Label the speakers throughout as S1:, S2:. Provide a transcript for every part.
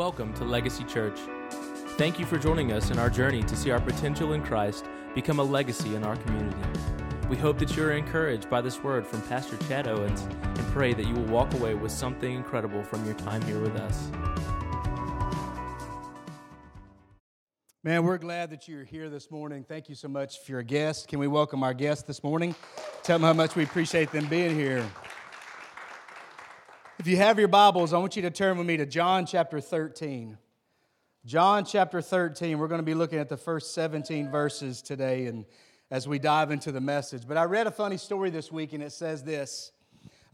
S1: Welcome to Legacy Church. Thank you for joining us in our journey to see our potential in Christ become a legacy in our community. We hope that you are encouraged by this word from Pastor Chad Owens and pray that you will walk away with something incredible from your time here with us.
S2: Man, we're glad that you're here this morning. Thank you so much for your guest. Can we welcome our guest this morning? Tell them how much we appreciate them being here. If you have your Bibles, I want you to turn with me to John chapter 13. John chapter 13, we're going to be looking at the first 17 verses today and as we dive into the message. But I read a funny story this week and it says this.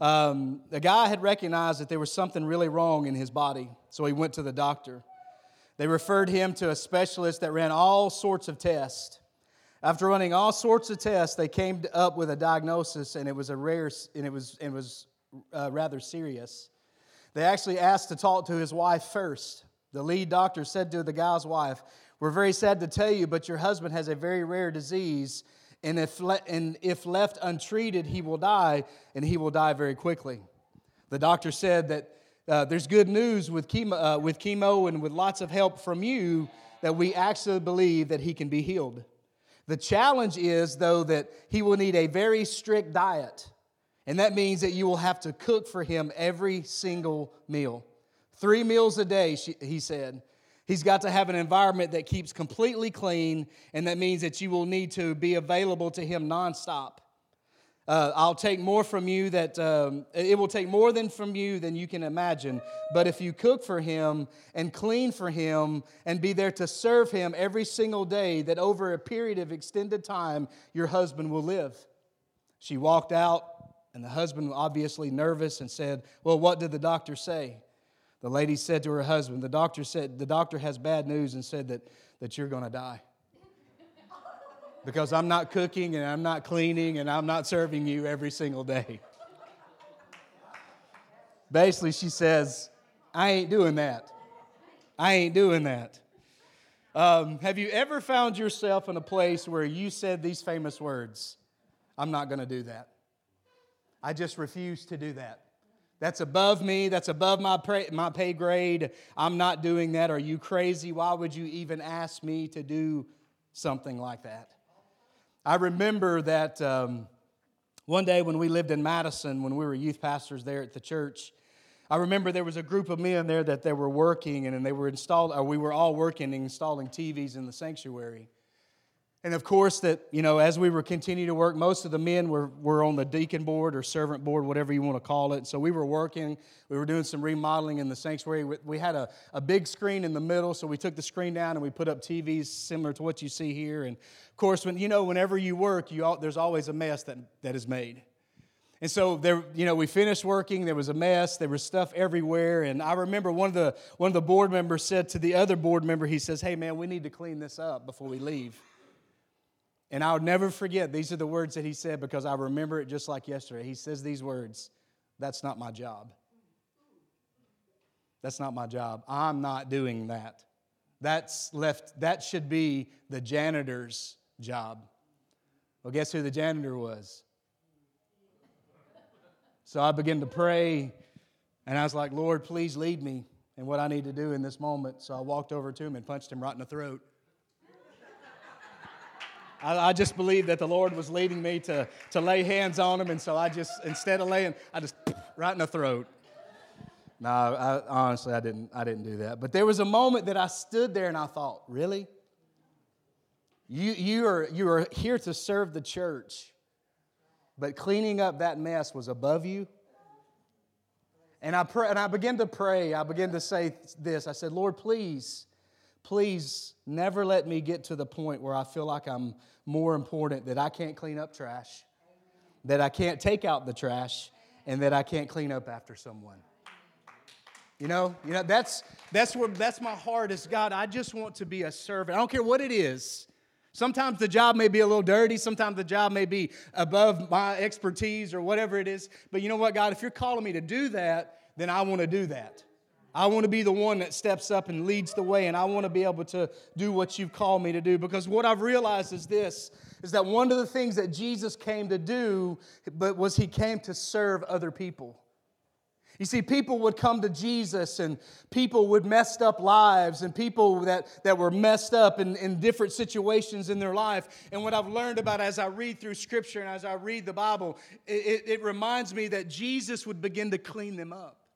S2: Um, the guy had recognized that there was something really wrong in his body, so he went to the doctor. They referred him to a specialist that ran all sorts of tests. After running all sorts of tests, they came up with a diagnosis, and it was a rare, and it was, it was uh, rather serious. They actually asked to talk to his wife first. The lead doctor said to the guy's wife, We're very sad to tell you, but your husband has a very rare disease, and if, le- and if left untreated, he will die, and he will die very quickly. The doctor said that uh, there's good news with chemo, uh, with chemo and with lots of help from you that we actually believe that he can be healed. The challenge is, though, that he will need a very strict diet. And that means that you will have to cook for him every single meal. Three meals a day, he said. He's got to have an environment that keeps completely clean, and that means that you will need to be available to him nonstop. Uh, I'll take more from you that um, it will take more than from you than you can imagine. But if you cook for him and clean for him and be there to serve him every single day, that over a period of extended time, your husband will live. She walked out, and the husband, obviously nervous, and said, Well, what did the doctor say? The lady said to her husband, The doctor said, The doctor has bad news and said that, that you're going to die. because I'm not cooking and I'm not cleaning and I'm not serving you every single day. Basically, she says, I ain't doing that. I ain't doing that. Um, have you ever found yourself in a place where you said these famous words? I'm not going to do that. I just refuse to do that. That's above me. That's above my, pay, my pay grade. I'm not doing that. Are you crazy? Why would you even ask me to do something like that? I remember that um, one day when we lived in Madison, when we were youth pastors there at the church, I remember there was a group of men there that they were working and and they were installed, or we were all working and installing TVs in the sanctuary. And of course, that, you know, as we were continuing to work, most of the men were, were on the deacon board or servant board, whatever you want to call it. So we were working, we were doing some remodeling in the sanctuary. We had a, a big screen in the middle, so we took the screen down and we put up TVs similar to what you see here. And of course, when, you know, whenever you work, you all, there's always a mess that, that is made. And so there, you know, we finished working. There was a mess. There was stuff everywhere. And I remember one of the one of the board members said to the other board member, he says, "Hey, man, we need to clean this up before we leave." And I'll never forget, these are the words that he said because I remember it just like yesterday. He says these words That's not my job. That's not my job. I'm not doing that. That's left, that should be the janitor's job. Well, guess who the janitor was? So I began to pray, and I was like, Lord, please lead me in what I need to do in this moment. So I walked over to him and punched him right in the throat. I, I, just believed that the Lord was leading me to, to lay hands on him, and so I just, instead of laying, I just right in the throat. No, I, honestly, I didn't, I didn't do that. But there was a moment that I stood there and I thought, really? You, you, are, you are here to serve the church, but cleaning up that mess was above you? And I, pray, and I began to pray. I began to say this I said, Lord, please please never let me get to the point where I feel like I'm more important, that I can't clean up trash, that I can't take out the trash, and that I can't clean up after someone. You know, you know that's that's where that's my heart is God. I just want to be a servant. I don't care what it is. Sometimes the job may be a little dirty. Sometimes the job may be above my expertise or whatever it is. But you know what, God? If you're calling me to do that, then I want to do that. I want to be the one that steps up and leads the way, and I want to be able to do what you've called me to do. Because what I've realized is this is that one of the things that Jesus came to do but was he came to serve other people. You see, people would come to Jesus and people would messed up lives and people that, that were messed up in, in different situations in their life. And what I've learned about as I read through Scripture and as I read the Bible, it, it reminds me that Jesus would begin to clean them up.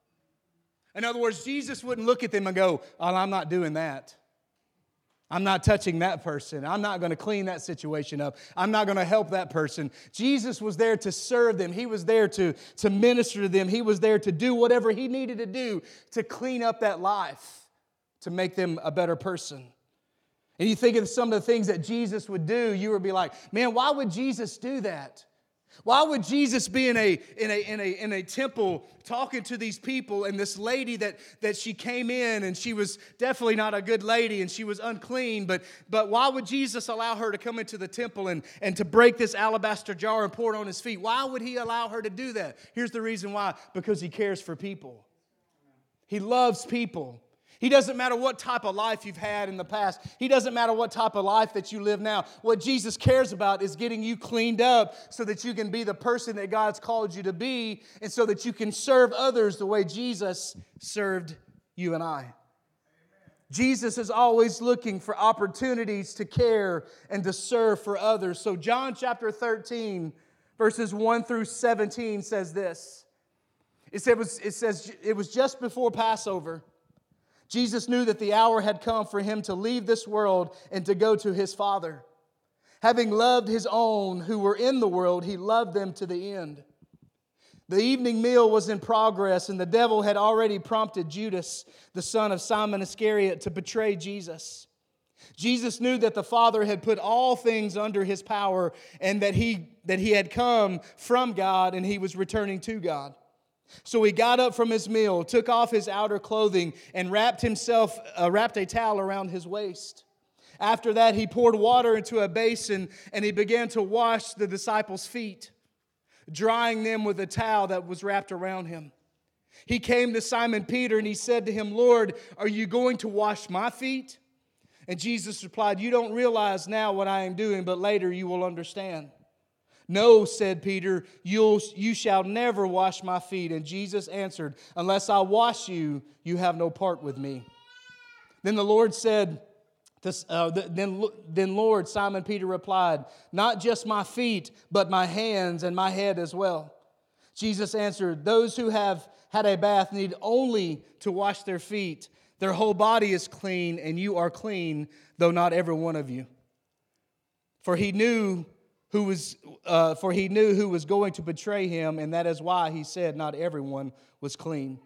S2: In other words, Jesus wouldn't look at them and go, Oh, I'm not doing that. I'm not touching that person. I'm not going to clean that situation up. I'm not going to help that person. Jesus was there to serve them. He was there to, to minister to them. He was there to do whatever he needed to do to clean up that life, to make them a better person. And you think of some of the things that Jesus would do, you would be like, man, why would Jesus do that? Why would Jesus be in a, in a, in a, in a temple talking to these people and this lady that, that she came in and she was definitely not a good lady and she was unclean, but, but why would Jesus allow her to come into the temple and, and to break this alabaster jar and pour it on his feet? Why would he allow her to do that? Here's the reason why because he cares for people, he loves people. He doesn't matter what type of life you've had in the past. He doesn't matter what type of life that you live now. What Jesus cares about is getting you cleaned up so that you can be the person that God's called you to be and so that you can serve others the way Jesus served you and I. Jesus is always looking for opportunities to care and to serve for others. So, John chapter 13, verses 1 through 17 says this. It, said, it says, It was just before Passover. Jesus knew that the hour had come for him to leave this world and to go to his Father. Having loved his own who were in the world, he loved them to the end. The evening meal was in progress, and the devil had already prompted Judas, the son of Simon Iscariot, to betray Jesus. Jesus knew that the Father had put all things under his power and that he, that he had come from God and he was returning to God. So he got up from his meal, took off his outer clothing, and wrapped himself, uh, wrapped a towel around his waist. After that, he poured water into a basin and he began to wash the disciples' feet, drying them with a towel that was wrapped around him. He came to Simon Peter and he said to him, Lord, are you going to wash my feet? And Jesus replied, You don't realize now what I am doing, but later you will understand. No, said Peter, You'll, you shall never wash my feet. And Jesus answered, Unless I wash you, you have no part with me. Then the Lord said, uh, then, then Lord, Simon Peter replied, Not just my feet, but my hands and my head as well. Jesus answered, Those who have had a bath need only to wash their feet. Their whole body is clean, and you are clean, though not every one of you. For he knew who was, uh, for he knew who was going to betray him, and that is why he said not everyone was clean.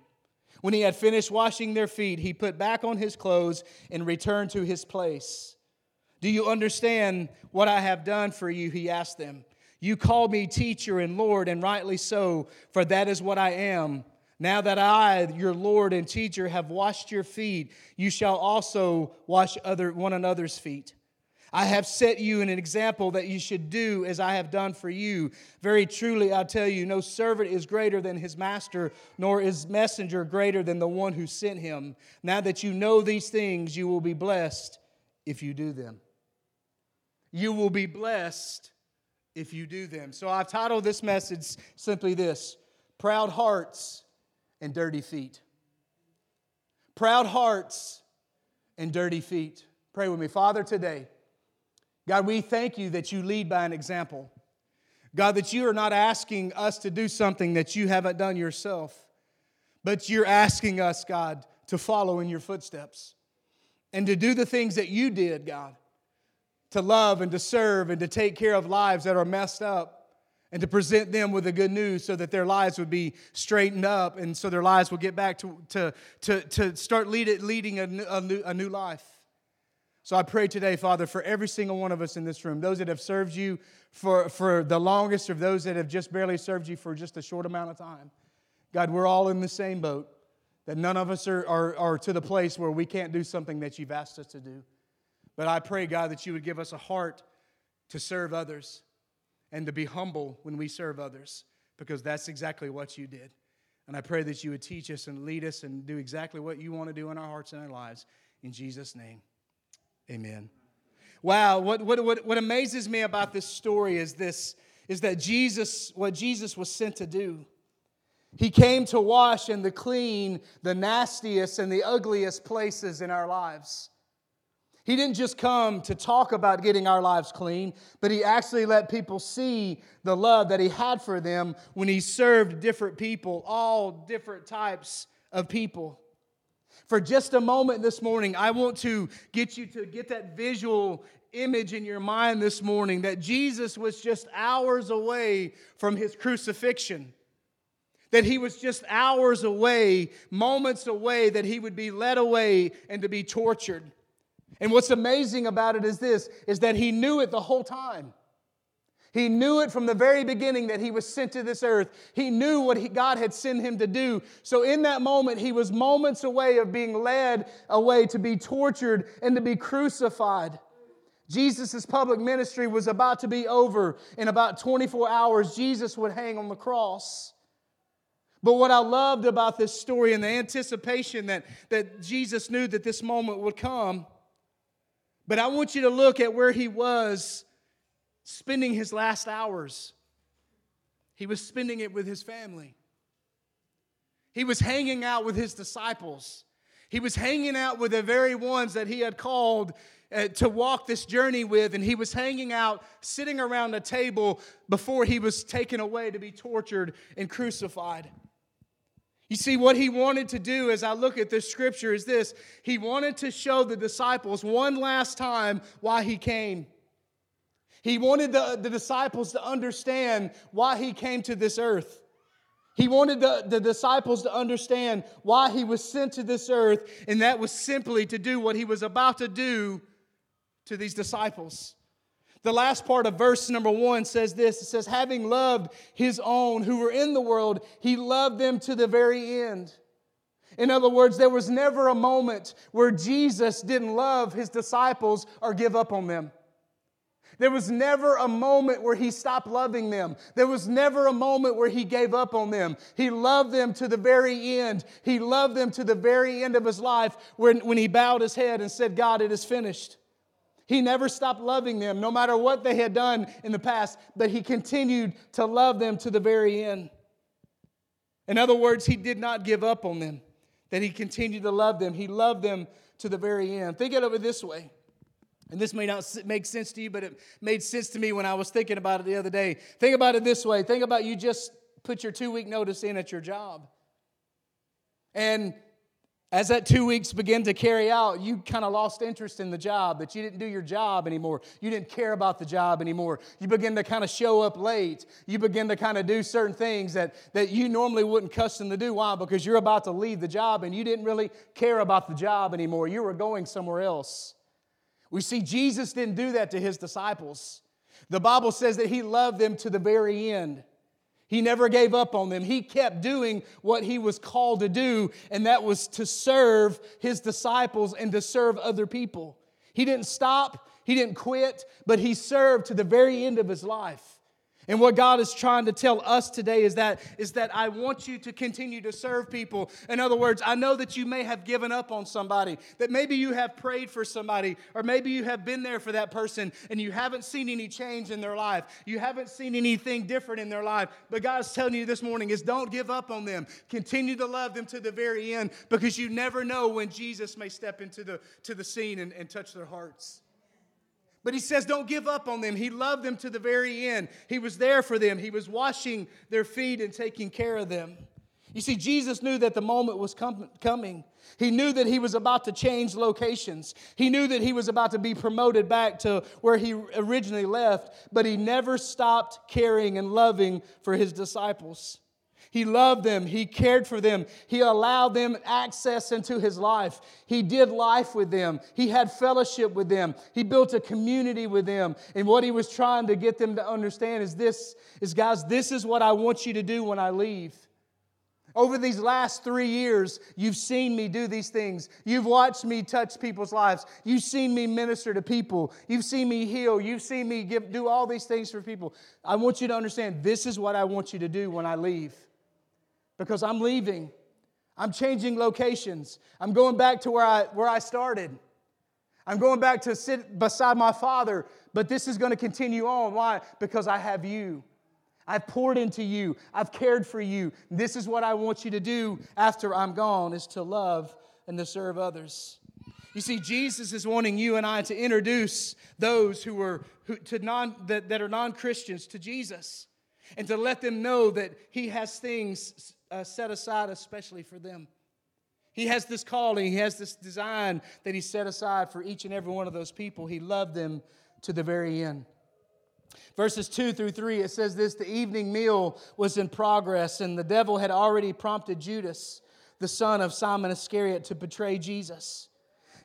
S2: When he had finished washing their feet, he put back on his clothes and returned to his place. Do you understand what I have done for you? He asked them. You call me teacher and Lord, and rightly so, for that is what I am. Now that I, your Lord and teacher, have washed your feet, you shall also wash other, one another's feet. I have set you an example that you should do as I have done for you. Very truly, I tell you, no servant is greater than his master, nor is messenger greater than the one who sent him. Now that you know these things, you will be blessed if you do them. You will be blessed if you do them. So I've titled this message simply this Proud Hearts and Dirty Feet. Proud hearts and dirty feet. Pray with me. Father, today, God, we thank you that you lead by an example. God, that you are not asking us to do something that you haven't done yourself, but you're asking us, God, to follow in your footsteps and to do the things that you did, God, to love and to serve and to take care of lives that are messed up and to present them with the good news so that their lives would be straightened up and so their lives will get back to, to, to, to start lead, leading a, a, new, a new life. So I pray today, Father, for every single one of us in this room, those that have served you for, for the longest, or those that have just barely served you for just a short amount of time. God, we're all in the same boat, that none of us are, are, are to the place where we can't do something that you've asked us to do. But I pray, God, that you would give us a heart to serve others and to be humble when we serve others, because that's exactly what you did. And I pray that you would teach us and lead us and do exactly what you want to do in our hearts and our lives. In Jesus' name. Amen. Wow, what, what, what, what amazes me about this story is this is that Jesus, what Jesus was sent to do, He came to wash and to clean the nastiest and the ugliest places in our lives. He didn't just come to talk about getting our lives clean, but he actually let people see the love that he had for them when he served different people, all different types of people. For just a moment this morning, I want to get you to get that visual image in your mind this morning that Jesus was just hours away from his crucifixion. That he was just hours away, moments away, that he would be led away and to be tortured. And what's amazing about it is this is that he knew it the whole time. He knew it from the very beginning that he was sent to this earth. He knew what he, God had sent him to do. So, in that moment, he was moments away of being led away to be tortured and to be crucified. Jesus' public ministry was about to be over. In about 24 hours, Jesus would hang on the cross. But what I loved about this story and the anticipation that, that Jesus knew that this moment would come, but I want you to look at where he was spending his last hours. He was spending it with his family. He was hanging out with his disciples. He was hanging out with the very ones that he had called uh, to walk this journey with, and he was hanging out, sitting around a table before he was taken away to be tortured and crucified. You see, what he wanted to do as I look at this scripture is this he wanted to show the disciples one last time why he came. He wanted the, the disciples to understand why he came to this earth. He wanted the, the disciples to understand why he was sent to this earth, and that was simply to do what he was about to do to these disciples. The last part of verse number one says this it says, Having loved his own who were in the world, he loved them to the very end. In other words, there was never a moment where Jesus didn't love his disciples or give up on them. There was never a moment where he stopped loving them. There was never a moment where he gave up on them. He loved them to the very end. He loved them to the very end of his life when, when he bowed his head and said, God, it is finished. He never stopped loving them, no matter what they had done in the past, but he continued to love them to the very end. In other words, he did not give up on them, that he continued to love them. He loved them to the very end. Think of it this way and this may not make sense to you, but it made sense to me when I was thinking about it the other day. Think about it this way think about you just put your two week notice in at your job. And as that two weeks began to carry out, you kind of lost interest in the job, that you didn't do your job anymore. You didn't care about the job anymore. You begin to kind of show up late. You begin to kind of do certain things that, that you normally wouldn't custom to do. Why? Because you're about to leave the job and you didn't really care about the job anymore. You were going somewhere else. We see Jesus didn't do that to his disciples. The Bible says that he loved them to the very end. He never gave up on them. He kept doing what he was called to do, and that was to serve his disciples and to serve other people. He didn't stop, he didn't quit, but he served to the very end of his life. And what God is trying to tell us today is that, is that I want you to continue to serve people. In other words, I know that you may have given up on somebody, that maybe you have prayed for somebody, or maybe you have been there for that person and you haven't seen any change in their life. You haven't seen anything different in their life. But God is telling you this morning is don't give up on them. Continue to love them to the very end because you never know when Jesus may step into the, to the scene and, and touch their hearts. But he says, don't give up on them. He loved them to the very end. He was there for them. He was washing their feet and taking care of them. You see, Jesus knew that the moment was com- coming. He knew that he was about to change locations. He knew that he was about to be promoted back to where he originally left, but he never stopped caring and loving for his disciples. He loved them. He cared for them. He allowed them access into his life. He did life with them. He had fellowship with them. He built a community with them. And what he was trying to get them to understand is this is guys, this is what I want you to do when I leave. Over these last three years, you've seen me do these things. You've watched me touch people's lives. You've seen me minister to people. You've seen me heal. You've seen me give, do all these things for people. I want you to understand this is what I want you to do when I leave because I'm leaving. I'm changing locations. I'm going back to where I, where I started. I'm going back to sit beside my father, but this is going to continue on. Why? Because I have you. I've poured into you. I've cared for you. This is what I want you to do after I'm gone is to love and to serve others. You see, Jesus is wanting you and I to introduce those who are who, to non, that, that are non-Christians to Jesus and to let them know that He has things uh, set aside especially for them. He has this calling, He has this design that He set aside for each and every one of those people. He loved them to the very end. Verses 2 through 3, it says this The evening meal was in progress, and the devil had already prompted Judas, the son of Simon Iscariot, to betray Jesus.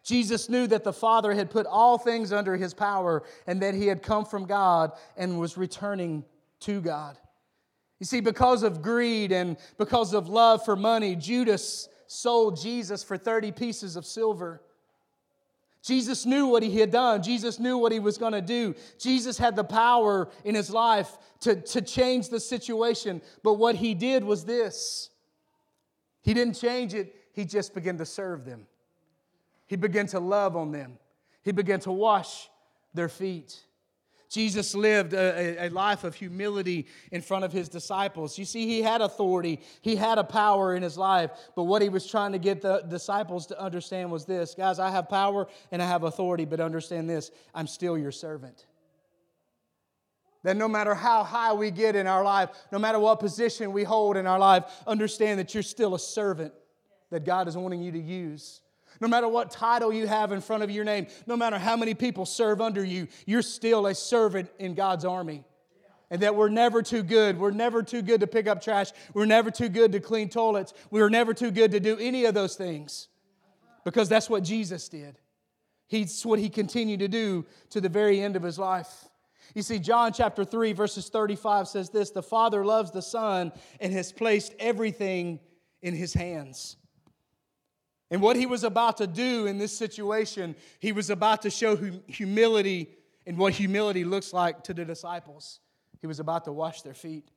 S2: Jesus knew that the Father had put all things under his power and that he had come from God and was returning to God. You see, because of greed and because of love for money, Judas sold Jesus for 30 pieces of silver. Jesus knew what he had done. Jesus knew what he was going to do. Jesus had the power in his life to, to change the situation. But what he did was this he didn't change it, he just began to serve them. He began to love on them, he began to wash their feet. Jesus lived a, a, life of humility in front of his disciples. You see, he had authority, he had a power in his life, but what he was trying to get the disciples to understand was this guys, I have power and I have authority, but understand this I'm still your servant. That no matter how high we get in our life, no matter what position we hold in our life, understand that you're still a servant that God is wanting you to use. No matter what title you have in front of your name, no matter how many people serve under you, you're still a servant in God's army. And that we're never too good. We're never too good to pick up trash. We're never too good to clean toilets. We're never too good to do any of those things because that's what Jesus did. He's what he continued to do to the very end of his life. You see, John chapter 3, verses 35 says this The Father loves the Son and has placed everything in his hands. And what he was about to do in this situation, he was about to show humility and what humility looks like to the disciples. He was about to wash their feet.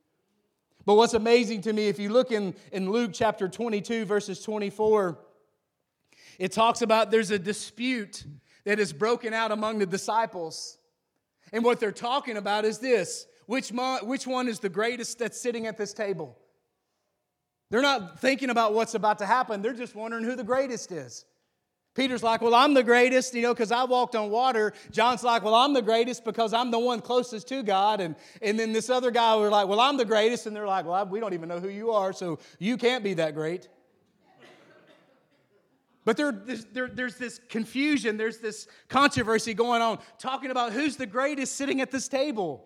S2: But what's amazing to me, if you look in, in Luke chapter 22, verses 24, it talks about there's a dispute that is broken out among the disciples. And what they're talking about is this which, which one is the greatest that's sitting at this table? They're not thinking about what's about to happen. They're just wondering who the greatest is. Peter's like, Well, I'm the greatest, you know, because I walked on water. John's like, Well, I'm the greatest because I'm the one closest to God. And, and then this other guy were like, Well, I'm the greatest. And they're like, Well, we don't even know who you are, so you can't be that great. But there, there, there's this confusion, there's this controversy going on, talking about who's the greatest sitting at this table.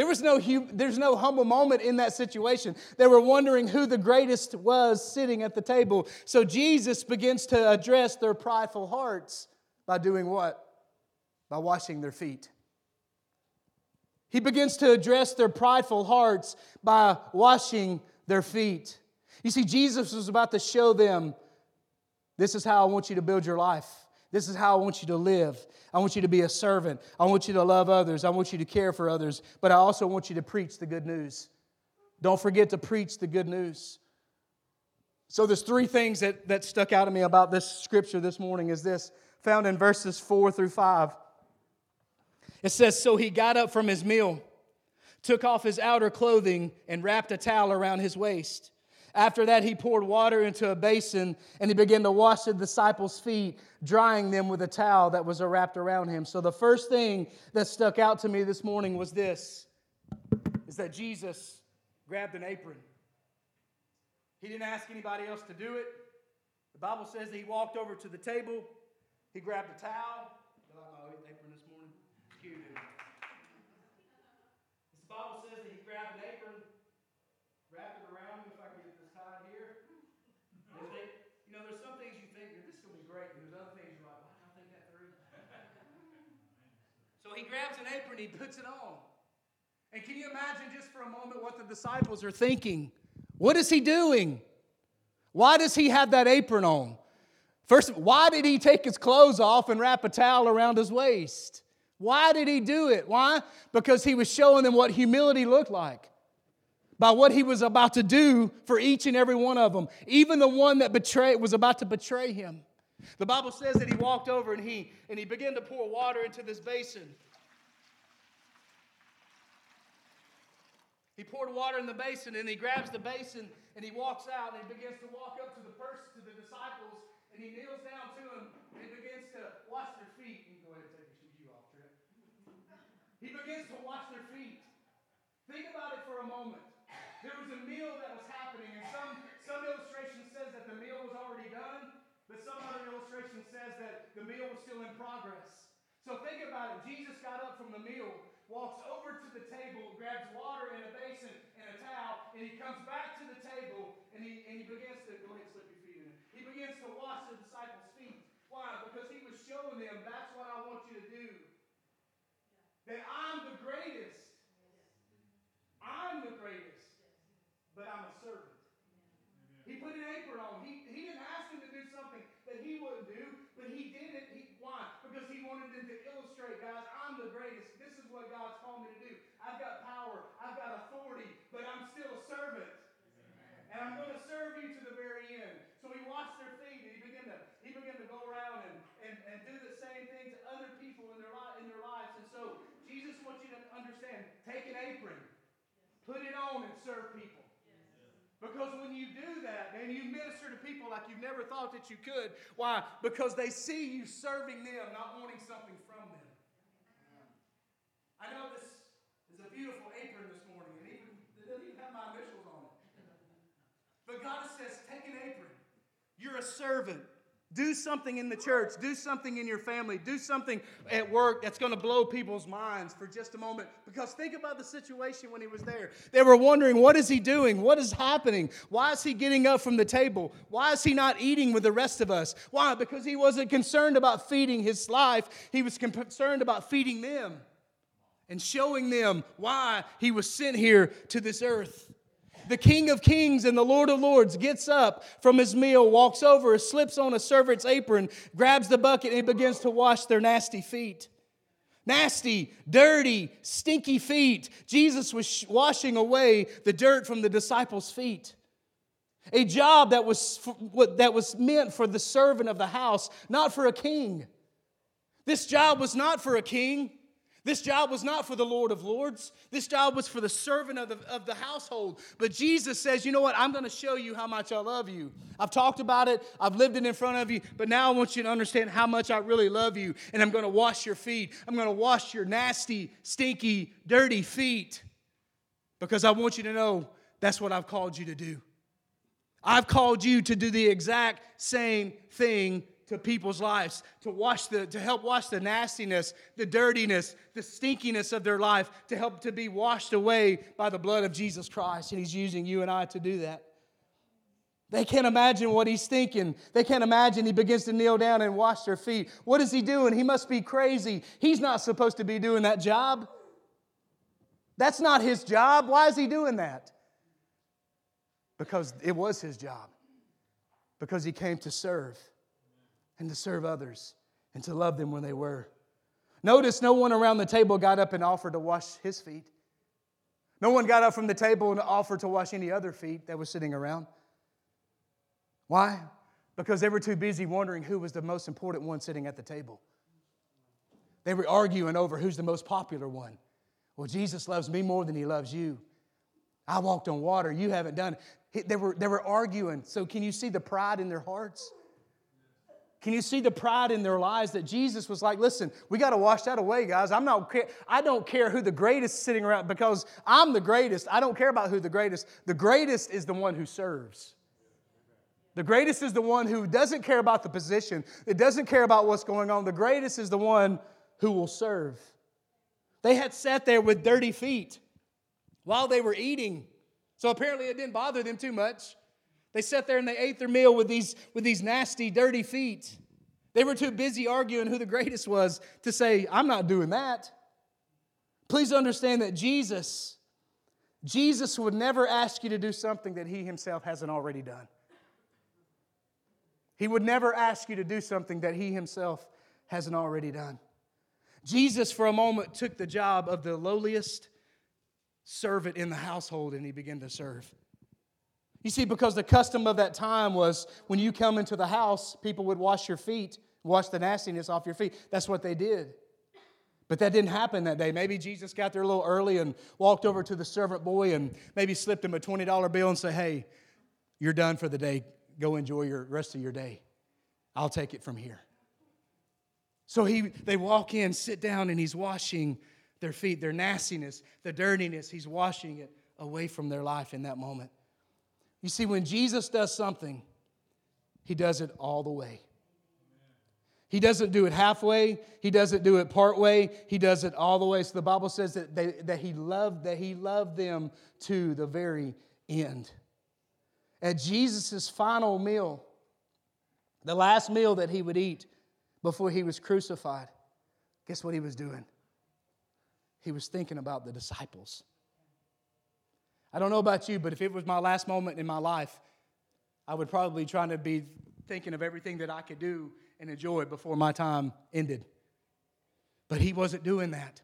S2: There was no, there's no humble moment in that situation. They were wondering who the greatest was sitting at the table. So Jesus begins to address their prideful hearts by doing what? By washing their feet. He begins to address their prideful hearts by washing their feet. You see, Jesus was about to show them this is how I want you to build your life. This is how I want you to live. I want you to be a servant. I want you to love others. I want you to care for others. But I also want you to preach the good news. Don't forget to preach the good news. So there's three things that, that stuck out to me about this scripture this morning is this, found in verses four through five. It says, So he got up from his meal, took off his outer clothing, and wrapped a towel around his waist. After that, he poured water into a basin and he began to wash the disciples' feet, drying them with a towel that was wrapped around him. So, the first thing that stuck out to me this morning was this is that Jesus grabbed an apron. He didn't ask anybody else to do it. The Bible says that he walked over to the table, he grabbed a towel. my apron this morning? Cute. The Bible says that he grabbed an apron, wrapped it around him, if I could here. They, you know, there's some things you think, this is going to be great, and there's other things you're like, why did I think that through? so he grabs an apron, he puts it on. And can you imagine just for a moment what the disciples are thinking? What is he doing? Why does he have that apron on? First, why did he take his clothes off and wrap a towel around his waist? Why did he do it? Why? Because he was showing them what humility looked like by what he was about to do for each and every one of them, even the one that betrayed, was about to betray him. The Bible says that he walked over and he, and he began to pour water into this basin. He poured water in the basin and he grabs the basin and he walks out and he begins to walk up to the person, to the disciples, and he kneels down to them and begins to wash their feet. Can go ahead and take your shoe off, Trip. He begins to wash their feet. Think about it for a moment. There was a meal that was happening, and some, some illustration says that the meal was already done, but some other illustration says that the meal was still in progress. So think about it. Jesus got up from the meal walks over to the table, grabs water in a basin and a towel, and he comes back to the table and he, and he begins to, go ahead and slip your feet in. He begins to wash the disciples' feet. Why? Because he was showing them that's what I want you to do. That I'm the greatest. I'm the greatest. But I'm a servant. He put an apron on. He, he didn't ask them to do something that he wouldn't do, but he did it. He, why? Because he wanted them to illustrate, guys, I'm the greatest what God's called me to do. I've got power, I've got authority, but I'm still a servant. And I'm going to serve you to the very end. So he washed their feet and he began to, he began to go around and, and, and do the same thing to other people in their, li- in their lives. And so Jesus wants you to understand take an apron, put it on, and serve people. Because when you do that and you minister to people like you've never thought that you could, why? Because they see you serving them, not wanting something from them. I know this is a beautiful apron this morning, and even, it doesn't even have my initials on it. But God says, take an apron. You're a servant. Do something in the church. Do something in your family. Do something at work that's going to blow people's minds for just a moment. Because think about the situation when he was there. They were wondering, what is he doing? What is happening? Why is he getting up from the table? Why is he not eating with the rest of us? Why? Because he wasn't concerned about feeding his life, he was concerned about feeding them and showing them why he was sent here to this earth. The King of Kings and the Lord of Lords gets up from his meal, walks over, slips on a servant's apron, grabs the bucket, and begins to wash their nasty feet. Nasty, dirty, stinky feet. Jesus was washing away the dirt from the disciples' feet. A job that was, that was meant for the servant of the house, not for a king. This job was not for a king. This job was not for the Lord of Lords. This job was for the servant of the, of the household. But Jesus says, You know what? I'm going to show you how much I love you. I've talked about it, I've lived it in front of you, but now I want you to understand how much I really love you. And I'm going to wash your feet. I'm going to wash your nasty, stinky, dirty feet because I want you to know that's what I've called you to do. I've called you to do the exact same thing to people's lives to wash the to help wash the nastiness the dirtiness the stinkiness of their life to help to be washed away by the blood of jesus christ and he's using you and i to do that they can't imagine what he's thinking. They can't imagine he begins to kneel down and wash their feet. What is he doing? He must be crazy. He's not supposed to be doing that job. That's not his job. Why is he doing that? Because it was his job. Because he came to serve and to serve others and to love them when they were. Notice no one around the table got up and offered to wash his feet. No one got up from the table and offered to wash any other feet that was sitting around. Why? Because they were too busy wondering who was the most important one sitting at the table. They were arguing over who's the most popular one. Well, Jesus loves me more than he loves you. I walked on water, you haven't done it. They were, they were arguing. So, can you see the pride in their hearts? Can you see the pride in their lives that Jesus was like, listen, we got to wash that away, guys. I'm not, I don't care who the greatest sitting around because I'm the greatest. I don't care about who the greatest. The greatest is the one who serves. The greatest is the one who doesn't care about the position, it doesn't care about what's going on. The greatest is the one who will serve. They had sat there with dirty feet while they were eating. So apparently it didn't bother them too much. They sat there and they ate their meal with these, with these nasty, dirty feet. They were too busy arguing who the greatest was to say, I'm not doing that. Please understand that Jesus, Jesus would never ask you to do something that he himself hasn't already done. He would never ask you to do something that he himself hasn't already done. Jesus, for a moment, took the job of the lowliest servant in the household and he began to serve. You see, because the custom of that time was when you come into the house, people would wash your feet, wash the nastiness off your feet. That's what they did. But that didn't happen that day. Maybe Jesus got there a little early and walked over to the servant boy and maybe slipped him a $20 bill and said, Hey, you're done for the day. Go enjoy your rest of your day. I'll take it from here. So he, they walk in, sit down, and he's washing their feet, their nastiness, the dirtiness. He's washing it away from their life in that moment. You see, when Jesus does something, he does it all the way. He doesn't do it halfway. He doesn't do it part way. He does it all the way. So the Bible says that, they, that he loved that he loved them to the very end. At Jesus' final meal, the last meal that he would eat before he was crucified, guess what he was doing? He was thinking about the disciples. I don't know about you, but if it was my last moment in my life, I would probably try to be thinking of everything that I could do and enjoy before my time ended. But he wasn't doing that.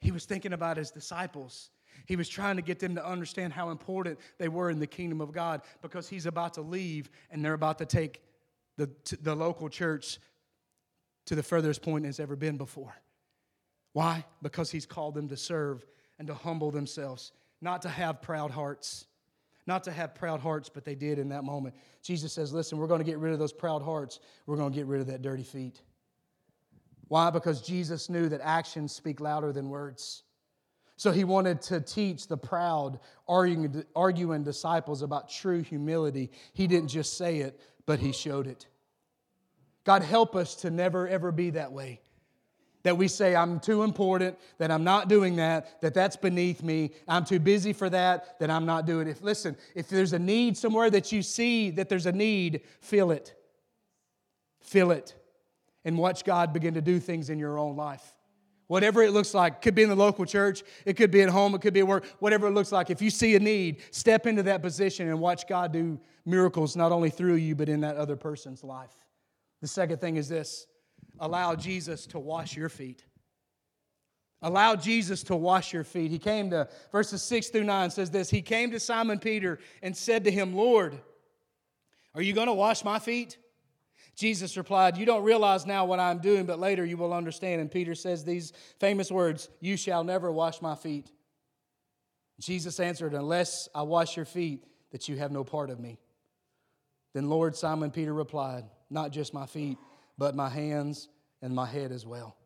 S2: He was thinking about his disciples. He was trying to get them to understand how important they were in the kingdom of God because he's about to leave and they're about to take the, the local church to the furthest point it's ever been before. Why? Because he's called them to serve and to humble themselves, not to have proud hearts not to have proud hearts, but they did in that moment. Jesus says, Listen, we're going to get rid of those proud hearts. We're going to get rid of that dirty feet. Why? Because Jesus knew that actions speak louder than words. So he wanted to teach the proud, arguing, arguing disciples about true humility. He didn't just say it, but he showed it. God, help us to never, ever be that way that we say i'm too important that i'm not doing that that that's beneath me. I'm too busy for that that i'm not doing it. If listen if there's a need somewhere that you see that there's a need fill it. Fill it. And watch god begin to do things in your own life. Whatever it looks like could be in the local church it could be at home it could be at work whatever it looks like if you see a need step into that position and watch god do miracles not only through you but in that other person's life. The second thing is this allow Jesus to wash your feet. Allow Jesus to wash your feet. He came to, verses 6 through 9 says this He came to Simon Peter and said to him, Lord, are you going to wash my feet? Jesus replied, You don't realize now what I'm doing, but later you will understand. And Peter says these famous words You shall never wash my feet. Jesus answered, Unless I wash your feet, that you have no part of me. Then Lord Simon Peter replied, Not just my feet but my hands and my head as well.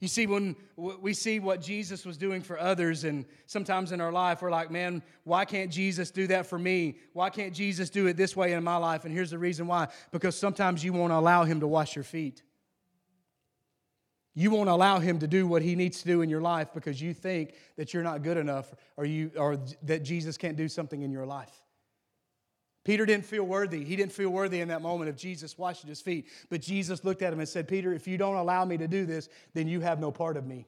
S2: You see, when we see what Jesus was doing for others, and sometimes in our life, we're like, man, why can't Jesus do that for me? Why can't Jesus do it this way in my life? And here's the reason why because sometimes you won't allow Him to wash your feet. You won't allow Him to do what He needs to do in your life because you think that you're not good enough or, you, or that Jesus can't do something in your life. Peter didn't feel worthy. He didn't feel worthy in that moment of Jesus washing his feet. But Jesus looked at him and said, Peter, if you don't allow me to do this, then you have no part of me.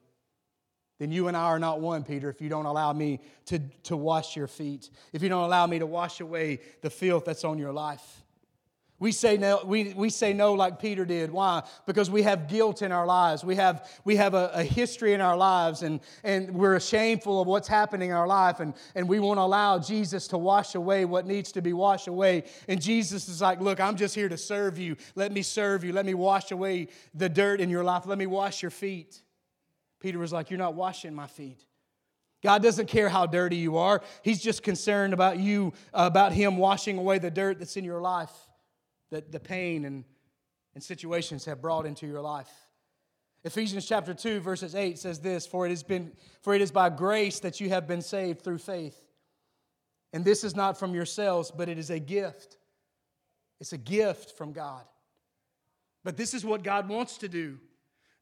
S2: Then you and I are not one, Peter, if you don't allow me to, to wash your feet, if you don't allow me to wash away the filth that's on your life. We say no, we, we say no like Peter did. Why? Because we have guilt in our lives. We have, we have a, a, history in our lives and, and we're shameful of what's happening in our life and, and we won't allow Jesus to wash away what needs to be washed away. And Jesus is like, Look, I'm just here to serve you. Let me serve you. Let me wash away the dirt in your life. Let me wash your feet. Peter was like, You're not washing my feet. God doesn't care how dirty you are. He's just concerned about you, about Him washing away the dirt that's in your life that the pain and, and situations have brought into your life. Ephesians chapter 2, verses 8 says this For it, has been, for it is by grace that you have been saved through faith. And this is not from yourselves, but it is a gift. It's a gift from God. But this is what God wants to do.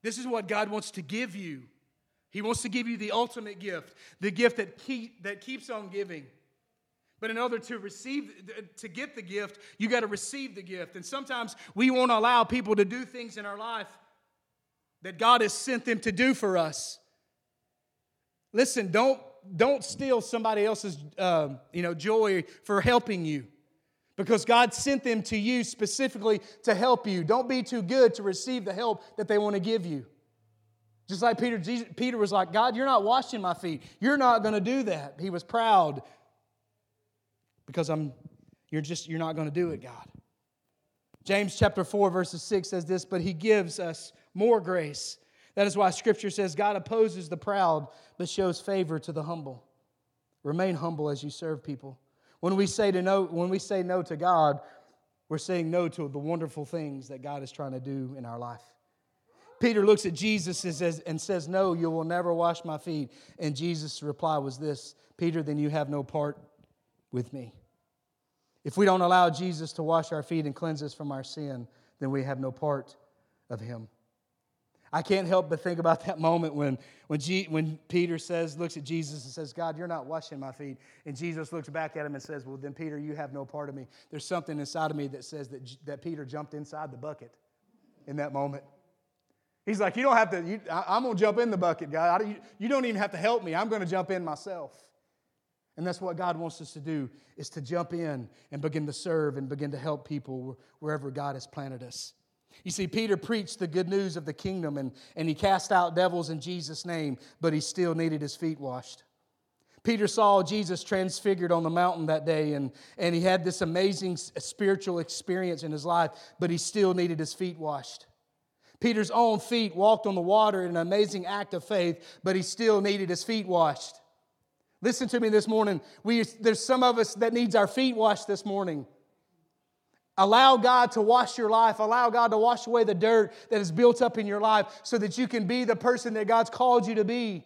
S2: This is what God wants to give you. He wants to give you the ultimate gift, the gift that, keep, that keeps on giving. But in order to receive, to get the gift, you got to receive the gift. And sometimes we won't allow people to do things in our life that God has sent them to do for us. Listen, don't, don't steal somebody else's uh, you know, joy for helping you because God sent them to you specifically to help you. Don't be too good to receive the help that they want to give you. Just like Peter, Jesus, Peter was like, God, you're not washing my feet. You're not going to do that. He was proud because I'm you're just you're not going to do it, God. James chapter 4 verses 6 says this, but he gives us more grace. That is why Scripture says God opposes the proud, but shows favor to the humble. Remain humble as you serve people. When we say to no, when we say no to God, we're saying no to the wonderful things that God is trying to do in our life. Peter looks at Jesus and says, and says, No, you will never wash my feet. And Jesus' reply was this Peter, then you have no part with me. If we don't allow Jesus to wash our feet and cleanse us from our sin, then we have no part of him. I can't help but think about that moment when, when, G, when Peter says, looks at Jesus and says, God, you're not washing my feet. And Jesus looks back at him and says, Well, then, Peter, you have no part of me. There's something inside of me that says that, that Peter jumped inside the bucket in that moment. He's like, You don't have to, you, I, am going to jump in the bucket, God. you, you don't even have to help me. I'm going to jump in myself. And that's what God wants us to do, is to jump in and begin to serve and begin to help people wherever God has planted us. You see, Peter preached the good news of the kingdom and, and he cast out devils in Jesus' name, but he still needed his feet washed. Peter saw Jesus transfigured on the mountain that day, and, and he had this amazing spiritual experience in his life, but he still needed his feet washed. Peter's own feet walked on the water in an amazing act of faith, but he still needed his feet washed. Listen to me this morning. We, there's some of us that needs our feet washed this morning. Allow God to wash your life. Allow God to wash away the dirt that is built up in your life so that you can be the person that God's called you to be.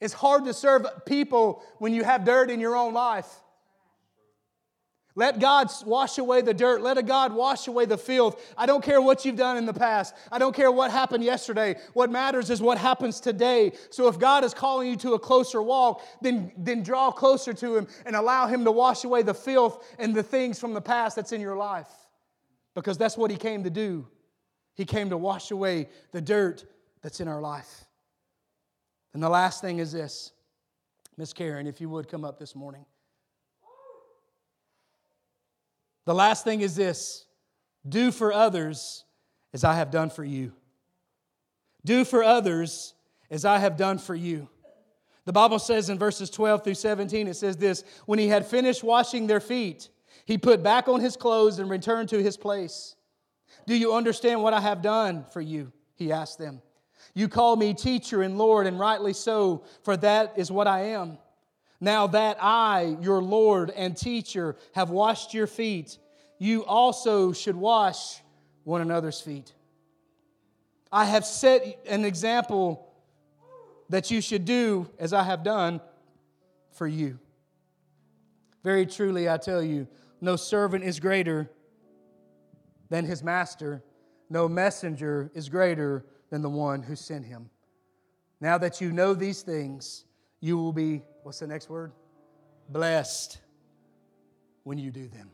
S2: It's hard to serve people when you have dirt in your own life. Let God wash away the dirt. Let a God wash away the filth. I don't care what you've done in the past. I don't care what happened yesterday. What matters is what happens today. So if God is calling you to a closer walk, then, then draw closer to Him and allow Him to wash away the filth and the things from the past that's in your life. Because that's what He came to do. He came to wash away the dirt that's in our life. And the last thing is this Miss Karen, if you would come up this morning. The last thing is this do for others as I have done for you. Do for others as I have done for you. The Bible says in verses 12 through 17, it says this When he had finished washing their feet, he put back on his clothes and returned to his place. Do you understand what I have done for you? He asked them. You call me teacher and Lord, and rightly so, for that is what I am. Now that I, your Lord and teacher, have washed your feet, you also should wash one another's feet. I have set an example that you should do as I have done for you. Very truly, I tell you, no servant is greater than his master, no messenger is greater than the one who sent him. Now that you know these things, you will be, what's the next word? Blessed when you do them.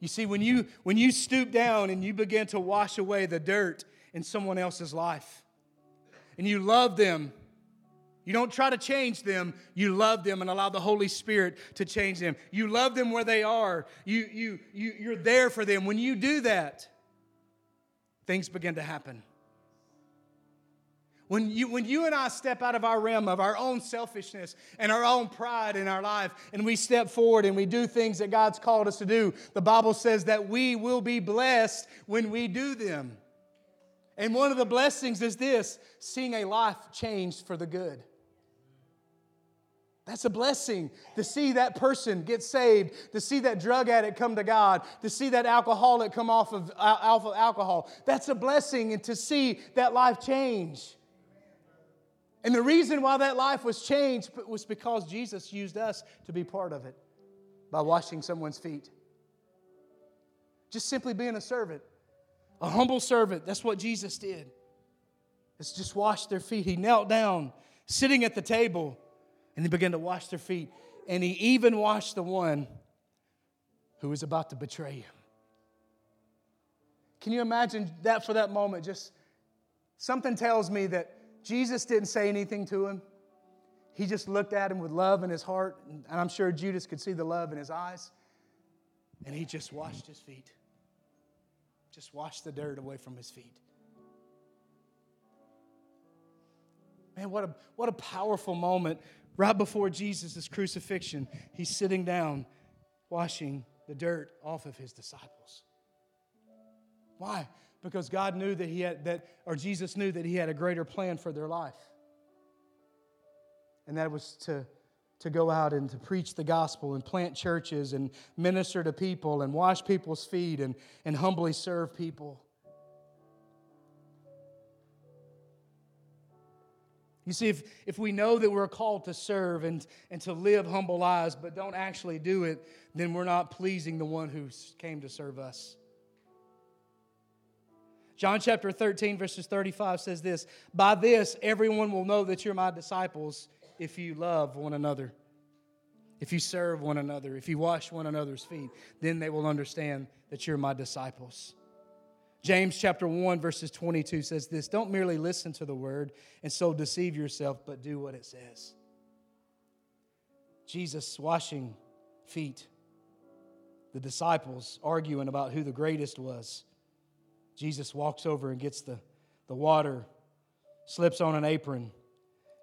S2: You see, when you, when you stoop down and you begin to wash away the dirt in someone else's life, and you love them, you don't try to change them. You love them and allow the Holy Spirit to change them. You love them where they are. You, you, you, you're there for them. When you do that, things begin to happen. When you, when you and I step out of our realm of our own selfishness and our own pride in our life, and we step forward and we do things that God's called us to do, the Bible says that we will be blessed when we do them. And one of the blessings is this seeing a life changed for the good. That's a blessing to see that person get saved, to see that drug addict come to God, to see that alcoholic come off of, off of alcohol. That's a blessing, and to see that life change. And the reason why that life was changed was because Jesus used us to be part of it by washing someone's feet. Just simply being a servant, a humble servant. That's what Jesus did. It's just wash their feet. He knelt down, sitting at the table, and he began to wash their feet. And he even washed the one who was about to betray him. Can you imagine that for that moment? Just something tells me that Jesus didn't say anything to him. He just looked at him with love in his heart, and I'm sure Judas could see the love in his eyes. And he just washed his feet, just washed the dirt away from his feet. Man, what a, what a powerful moment. Right before Jesus' crucifixion, he's sitting down, washing the dirt off of his disciples. Why? Because God knew that he had that, or Jesus knew that he had a greater plan for their life. And that was to, to go out and to preach the gospel and plant churches and minister to people and wash people's feet and, and humbly serve people. You see, if, if we know that we're called to serve and, and to live humble lives, but don't actually do it, then we're not pleasing the one who came to serve us. John chapter 13, verses 35 says this By this, everyone will know that you're my disciples if you love one another, if you serve one another, if you wash one another's feet. Then they will understand that you're my disciples. James chapter 1, verses 22 says this Don't merely listen to the word and so deceive yourself, but do what it says. Jesus washing feet, the disciples arguing about who the greatest was. Jesus walks over and gets the, the water, slips on an apron,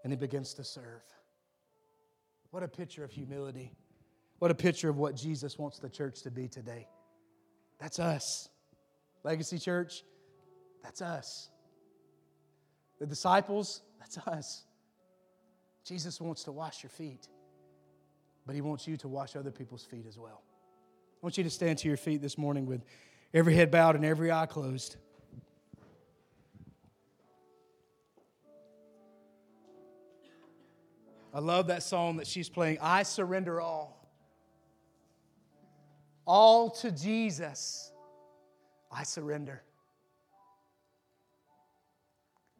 S2: and he begins to serve. What a picture of humility. What a picture of what Jesus wants the church to be today. That's us. Legacy Church, that's us. The disciples, that's us. Jesus wants to wash your feet, but he wants you to wash other people's feet as well. I want you to stand to your feet this morning with every head bowed and every eye closed. I love that song that she's playing. I surrender all. All to Jesus. I surrender.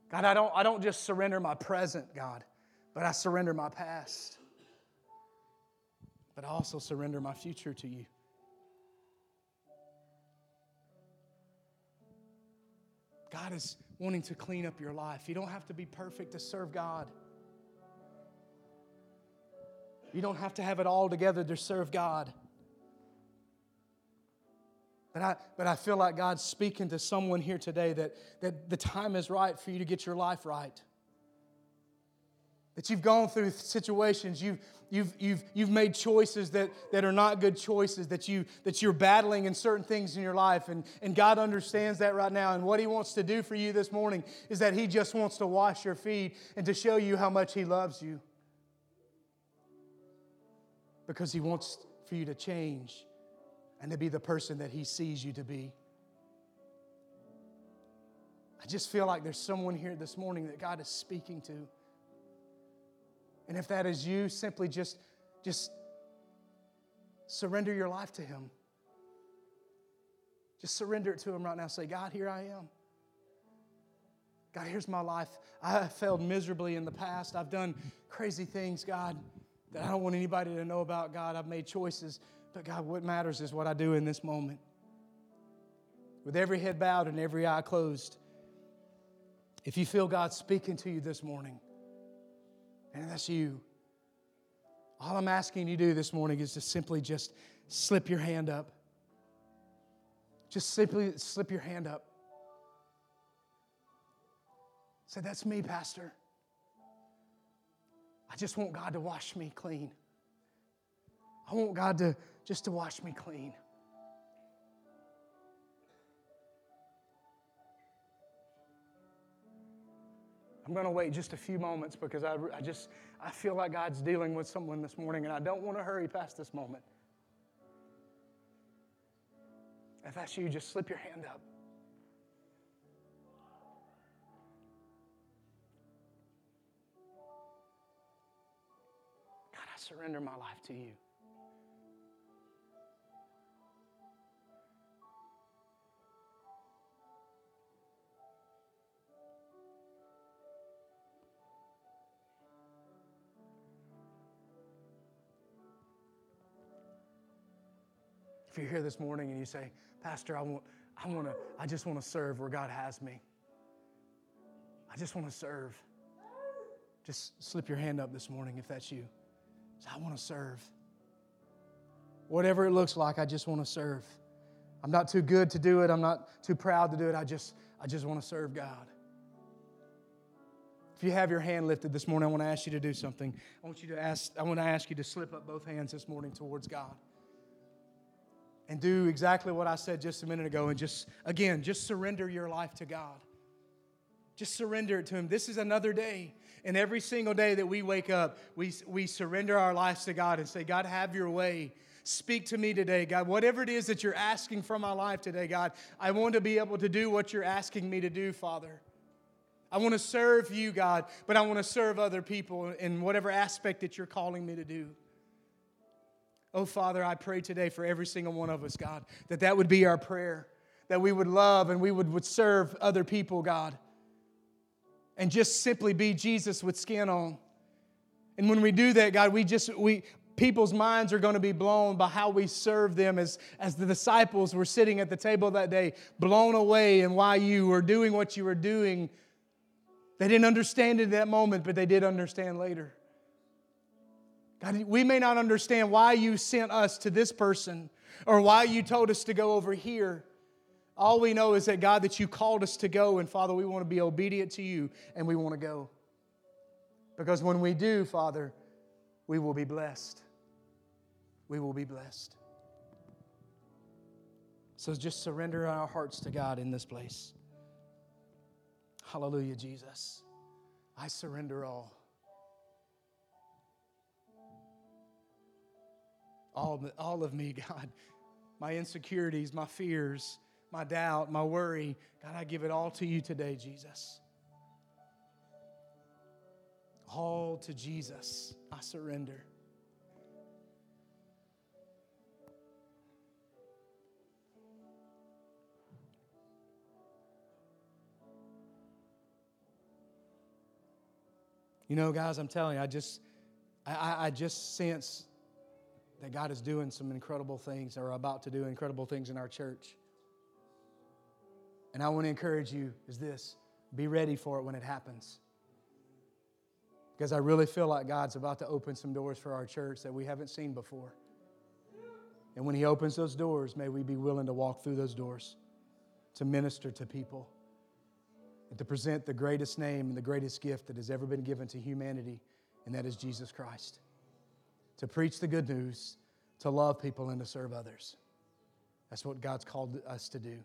S2: God, I don't, I don't just surrender my present, God, but I surrender my past. But I also surrender my future to you. God is wanting to clean up your life. You don't have to be perfect to serve God. You don't have to have it all together to serve God. But I, but I feel like God's speaking to someone here today that, that the time is right for you to get your life right. That you've gone through situations, you've, you've, you've, you've made choices that, that are not good choices, that, you, that you're battling in certain things in your life. And, and God understands that right now. And what He wants to do for you this morning is that He just wants to wash your feet and to show you how much He loves you. Because He wants for you to change and to be the person that He sees you to be. I just feel like there's someone here this morning that God is speaking to. And if that is you, simply just, just surrender your life to Him. Just surrender it to Him right now. Say, God, here I am. God, here's my life. I have failed miserably in the past. I've done crazy things, God, that I don't want anybody to know about, God. I've made choices but God, what matters is what I do in this moment. With every head bowed and every eye closed, if you feel God speaking to you this morning, and that's you, all I'm asking you to do this morning is to simply just slip your hand up. Just simply slip your hand up. Say, That's me, Pastor. I just want God to wash me clean. I want God to just to wash me clean. I'm going to wait just a few moments because I, I just I feel like God's dealing with someone this morning and I don't want to hurry past this moment. If that's you, just slip your hand up. God, I surrender my life to you. If you're here this morning and you say, Pastor, I want, I want to, I just want to serve where God has me. I just want to serve. Just slip your hand up this morning if that's you. Say, I want to serve. Whatever it looks like, I just want to serve. I'm not too good to do it. I'm not too proud to do it. I just, I just want to serve God. If you have your hand lifted this morning, I want to ask you to do something. I want you to ask, I want to ask you to slip up both hands this morning towards God. And do exactly what I said just a minute ago and just, again, just surrender your life to God. Just surrender it to Him. This is another day. And every single day that we wake up, we, we surrender our lives to God and say, God, have your way. Speak to me today, God. Whatever it is that you're asking from my life today, God, I want to be able to do what you're asking me to do, Father. I want to serve you, God, but I want to serve other people in whatever aspect that you're calling me to do. Oh, Father, I pray today for every single one of us, God, that that would be our prayer, that we would love and we would, would serve other people, God, and just simply be Jesus with skin on. And when we do that, God, we just, we, people's minds are going to be blown by how we serve them as, as the disciples were sitting at the table that day, blown away and why you were doing what you were doing. They didn't understand it in that moment, but they did understand later. God, we may not understand why you sent us to this person or why you told us to go over here. All we know is that, God, that you called us to go, and Father, we want to be obedient to you and we want to go. Because when we do, Father, we will be blessed. We will be blessed. So just surrender our hearts to God in this place. Hallelujah, Jesus. I surrender all. All, all of me, God. My insecurities, my fears, my doubt, my worry. God, I give it all to you today, Jesus. All to Jesus, I surrender. You know, guys, I'm telling you, I just, I, I just sense that God is doing some incredible things or about to do incredible things in our church. And I want to encourage you is this be ready for it when it happens. Because I really feel like God's about to open some doors for our church that we haven't seen before. And when He opens those doors, may we be willing to walk through those doors to minister to people and to present the greatest name and the greatest gift that has ever been given to humanity, and that is Jesus Christ to preach the good news, to love people, and to serve others. That's what God's called us to do.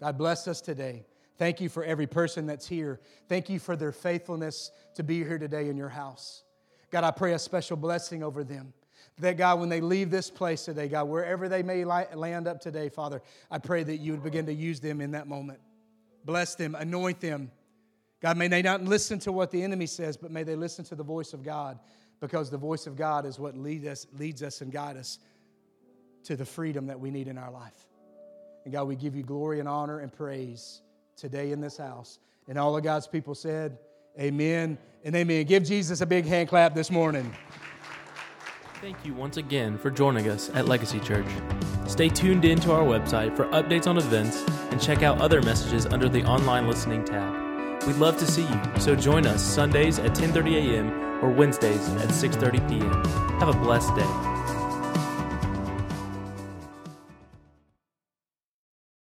S2: God bless us today. Thank you for every person that's here. Thank you for their faithfulness to be here today in your house. God, I pray a special blessing over them. That God, when they leave this place today, God, wherever they may land up today, Father, I pray that you would begin to use them in that moment. Bless them, anoint them. God, may they not listen to what the enemy says, but may they listen to the voice of God because the voice of God is what lead us, leads us and guides us to the freedom that we need in our life. And God, we give you glory and honor and praise today in this house. And all of God's people said, Amen and amen. Give Jesus a big hand clap this morning.
S1: Thank you once again for joining us at Legacy Church. Stay tuned in to our website for updates on events and check out other messages under the online listening tab. We'd love to see you, so join us Sundays at 10:30 a.m or Wednesdays at 6:30 p.m. Have a blessed day.